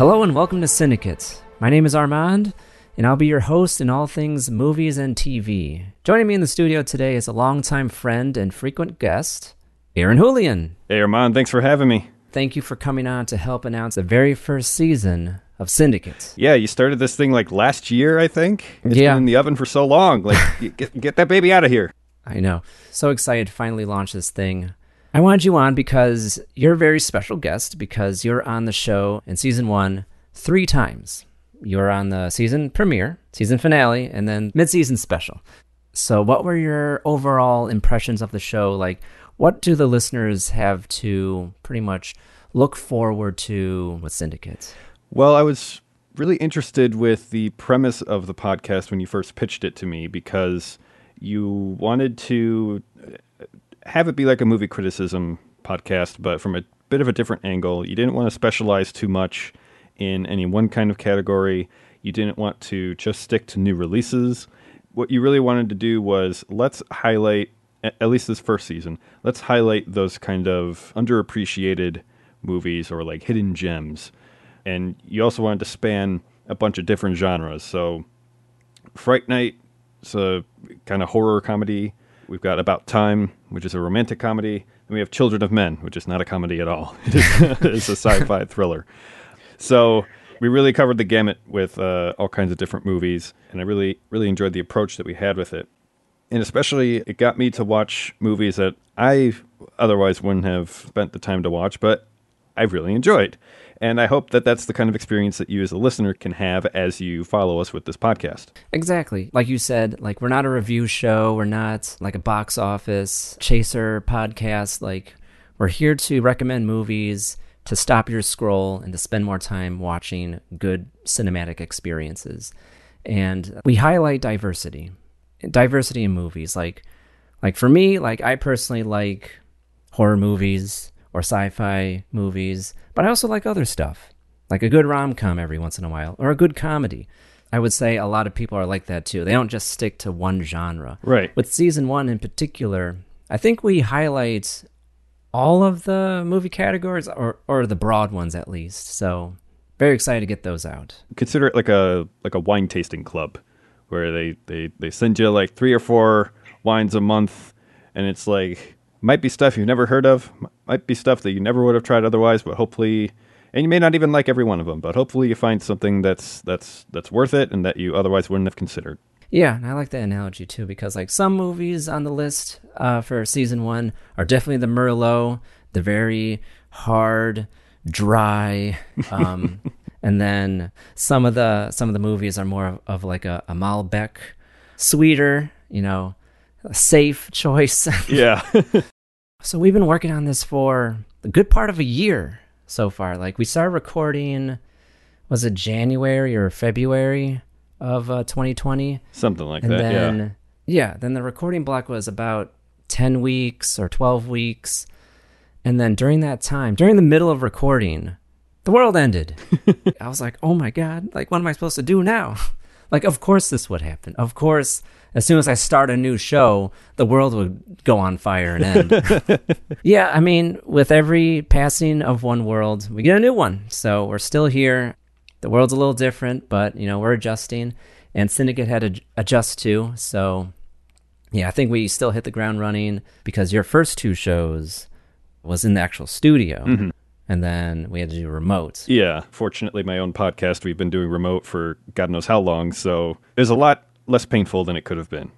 Hello and welcome to Cinedicate. My name is Armand, and I'll be your host in all things movies and TV. Joining me in the studio today is a longtime friend and frequent guest, Aaron Julian. Hey, Armand, thanks for having me. Thank you for coming on to help announce the very first season of Cinedicate. Yeah, you started this thing like last year, I think. It's Yeah. been in the oven for so long. Like, get, get that baby out of here. I know. So excited to finally launch this thing. I wanted you on because you're a very special guest because you're on the show in season one three times. You're on the season premiere, season finale, and then mid-season special. So, what were your overall impressions of the show? Like, what do the listeners have to pretty much look forward to with Cinedicate? Well, I was really interested with the premise of the podcast when you first pitched it to me because you wanted to have it be like a movie criticism podcast, but from a bit of a different angle. You didn't want to specialize too much in any one kind of category. You didn't want to just stick to new releases. What you really wanted to do was let's highlight, at least this first season, let's highlight those kind of underappreciated movies or like hidden gems. And you also wanted to span a bunch of different genres. So Fright Night is a kind of horror comedy. We've got About Time, which is a romantic comedy. And we have Children of Men, which is not a comedy at all. it's a sci-fi thriller. So we really covered the gamut with uh, all kinds of different movies, and I really, really enjoyed the approach that we had with it. And especially, it got me to watch movies that I otherwise wouldn't have spent the time to watch, but I really enjoyed. And I hope that that's the kind of experience that you as a listener can have as you follow us with this podcast. Exactly. Like you said, like we're not a review show, we're not like a box office chaser podcast. Like we're here to recommend movies, to stop your scroll and to spend more time watching good cinematic experiences. And we highlight diversity. Diversity in movies. Like like for me, like I personally like horror movies or sci-fi movies, but I also like other stuff. Like a good rom-com every once in a while or a good comedy. I would say a lot of people are like that too. They don't just stick to one genre. Right. With season 1 in particular, I think we highlight all of the movie categories or or the broad ones at least. So, very excited to get those out. Consider it like a like a wine tasting club, where they they they send you like three or four wines a month, and it's like might be stuff you've never heard of, might be stuff that you never would have tried otherwise, but hopefully, and you may not even like every one of them, but hopefully you find something that's that's that's worth it and that you otherwise wouldn't have considered. Yeah, and I like that analogy too because like some movies on the list uh, for season one are definitely the Merlot, the very hard, dry, um, and then some of the some of the movies are more of, of like a, a Malbec, sweeter you know, a safe choice. Yeah. so we've been working on this for a good part of a year so far. Like we started recording, was it January or February of uh, 2020? Something like and that. then yeah. yeah, then the recording block was about 10 weeks or 12 weeks. And then during that time, during the middle of recording, the world ended. I was like, "Oh my god, like what am I supposed to do now?" Like of course this would happen. Of course, as soon as I start a new show, the world would go on fire and end. yeah, I mean, with every passing of one world, we get a new one. So, we're still here. The world's a little different, but you know, we're adjusting and Cinedicate had to adjust too. So, yeah, I think we still hit the ground running because your first two shows was in the actual studio. Mm-hmm. And then we had to do remote. Yeah. Fortunately, my own podcast, we've been doing remote for God knows how long. So there's a lot less painful than it could have been.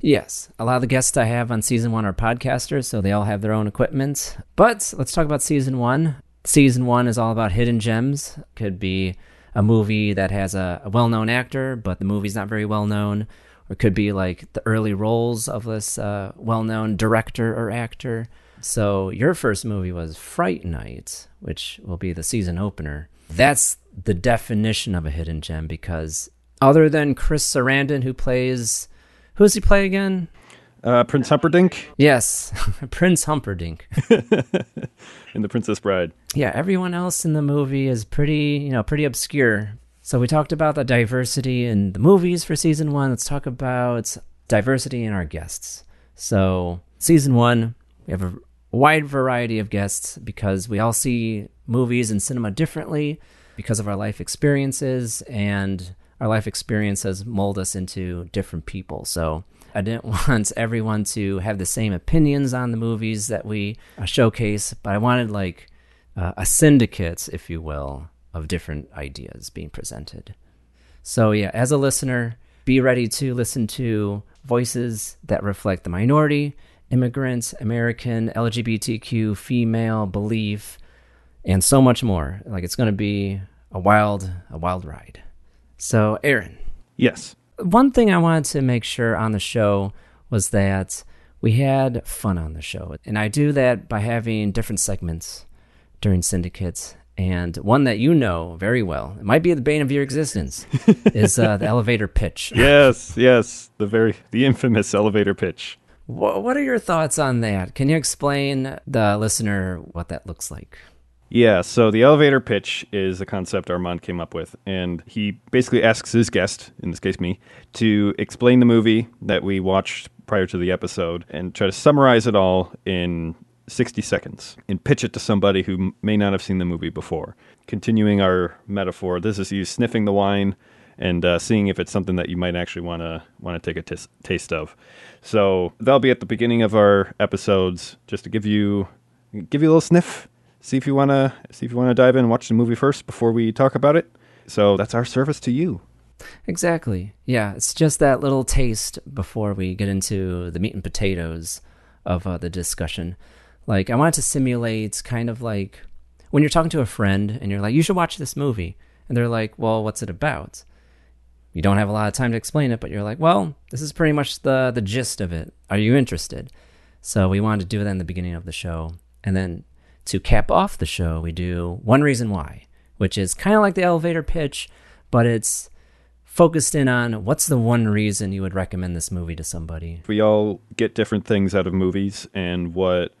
Yes, a lot of the guests I have on season one are podcasters, so they all have their own equipment. But let's talk about season one. Season one is all about hidden gems. Could be a movie that has a, a well known actor, but the movie's not very well known. Or could be like the early roles of this uh, well known director or actor. So your first movie was Fright Night, which will be the season opener. That's the definition of a hidden gem because other than Chris Sarandon, who plays who does he play again? Uh, Prince Humperdinck Yes, Prince Humperdinck. in The Princess Bride. yeah, everyone else in the movie is pretty, you know, pretty obscure. So we talked about the diversity in the movies for season one. Let's talk about diversity in our guests. So season one, we have a wide variety of guests because we all see movies and cinema differently because of our life experiences and our life experiences mold us into different people. So I didn't want everyone to have the same opinions on the movies that we showcase, but I wanted like uh, a syndicate, if you will, of different ideas being presented. So, yeah, as a listener, be ready to listen to voices that reflect the minority, immigrant, American, LGBTQ, female belief, and so much more. Like it's going to be a wild, a wild ride. So, Aaron, Yes. one thing I wanted to make sure on the show was that we had fun on the show. And I do that by having different segments during Cinedicates. And one that you know very well, it might be the bane of your existence, is uh, the elevator pitch. Yes. Yes. The very the infamous elevator pitch. What are your thoughts on that? Can you explain the listener what that looks like? Yeah, so the elevator pitch is a concept Armand came up with, and he basically asks his guest, in this case me, to explain the movie that we watched prior to the episode and try to summarize it all in 60 seconds and pitch it to somebody who may not have seen the movie before. Continuing our metaphor, this is you sniffing the wine and uh, seeing if it's something that you might actually want to want to take a taste of. So that'll be at the beginning of our episodes, just to give you give you a little sniff see if you want to see if you want to dive in and watch the movie first before we talk about it. So that's our service to you. Exactly. Yeah, it's just that little taste before we get into the meat and potatoes of uh, the discussion. Like, I wanted to simulate kind of like when you're talking to a friend and you're like, you should watch this movie. And they're like, well, what's it about? You don't have a lot of time to explain it, but you're like, well, this is pretty much the, the gist of it. Are you interested? So we wanted to do that in the beginning of the show. And then to cap off the show, we do One Reason Why, which is kind of like the elevator pitch, but it's focused in on what's the one reason you would recommend this movie to somebody. We all get different things out of movies, and what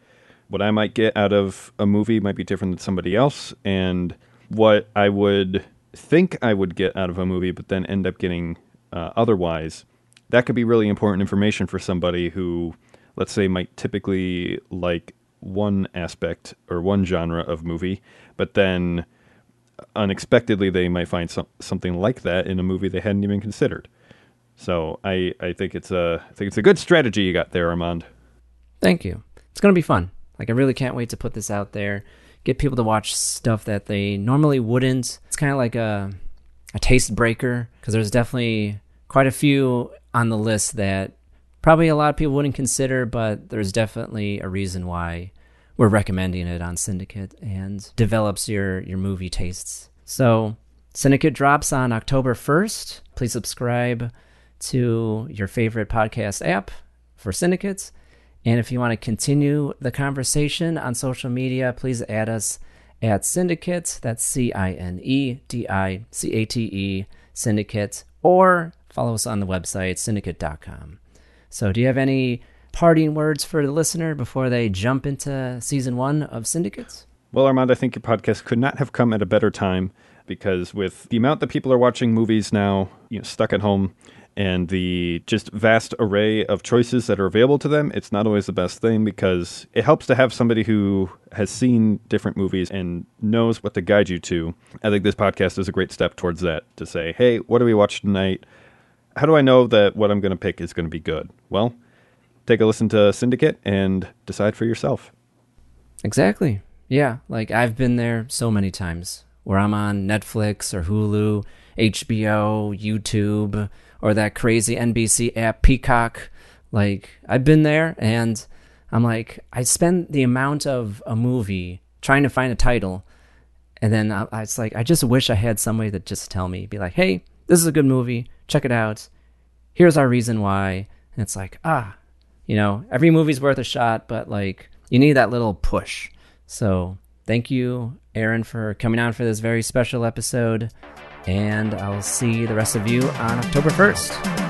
what I might get out of a movie might be different than somebody else, and what I would think I would get out of a movie, but then end up getting uh, otherwise. That could be really important information for somebody who, let's say, might typically like one aspect or one genre of movie, but then unexpectedly they might find some, something like that in a movie they hadn't even considered. So I, I think it's a I think it's a good strategy you got there, Armand. Thank you. It's to be fun. Like, I really can't wait to put this out there, get people to watch stuff that they normally wouldn't. It's kind of like a, a taste breaker because there's definitely quite a few on the list that probably a lot of people wouldn't consider, but there's definitely a reason why we're recommending it on Cinedicate and develops your, your movie tastes. So, Cinedicate drops on October 1st. Please subscribe to your favorite podcast app for Cinedicates. And if you want to continue the conversation on social media, please add us at Cinedicates. That's C I N E D I C A T E, Syndicate, or follow us on the website, cinedicate.com. So, do you have any parting words for the listener before they jump into season one of Cinedicates? Well, Armand, I think your podcast could not have come at a better time because with the amount that people are watching movies now, you know, stuck at home, and the just vast array of choices that are available to them, it's not always the best thing because it helps to have somebody who has seen different movies and knows what to guide you to. I think this podcast is a great step towards that to say, hey, what do we watch tonight? How do I know that what I'm going to pick is going to be good? Well, take a listen to Cinedicate and decide for yourself. Exactly. Yeah. Like I've been there so many times where I'm on Netflix or Hulu, HBO, YouTube, or that crazy NBC app Peacock. Like I've been there and I'm like, I spend the amount of a movie trying to find a title. And then I, it's like, I just wish I had somebody that just tell me, be like, hey, this is a good movie. Check it out. Here's our reason why. And it's like, ah, you know, every movie's worth a shot, but like, you need that little push. So thank you, Aaron, for coming on for this very special episode. And I'll see the rest of you on October 1st.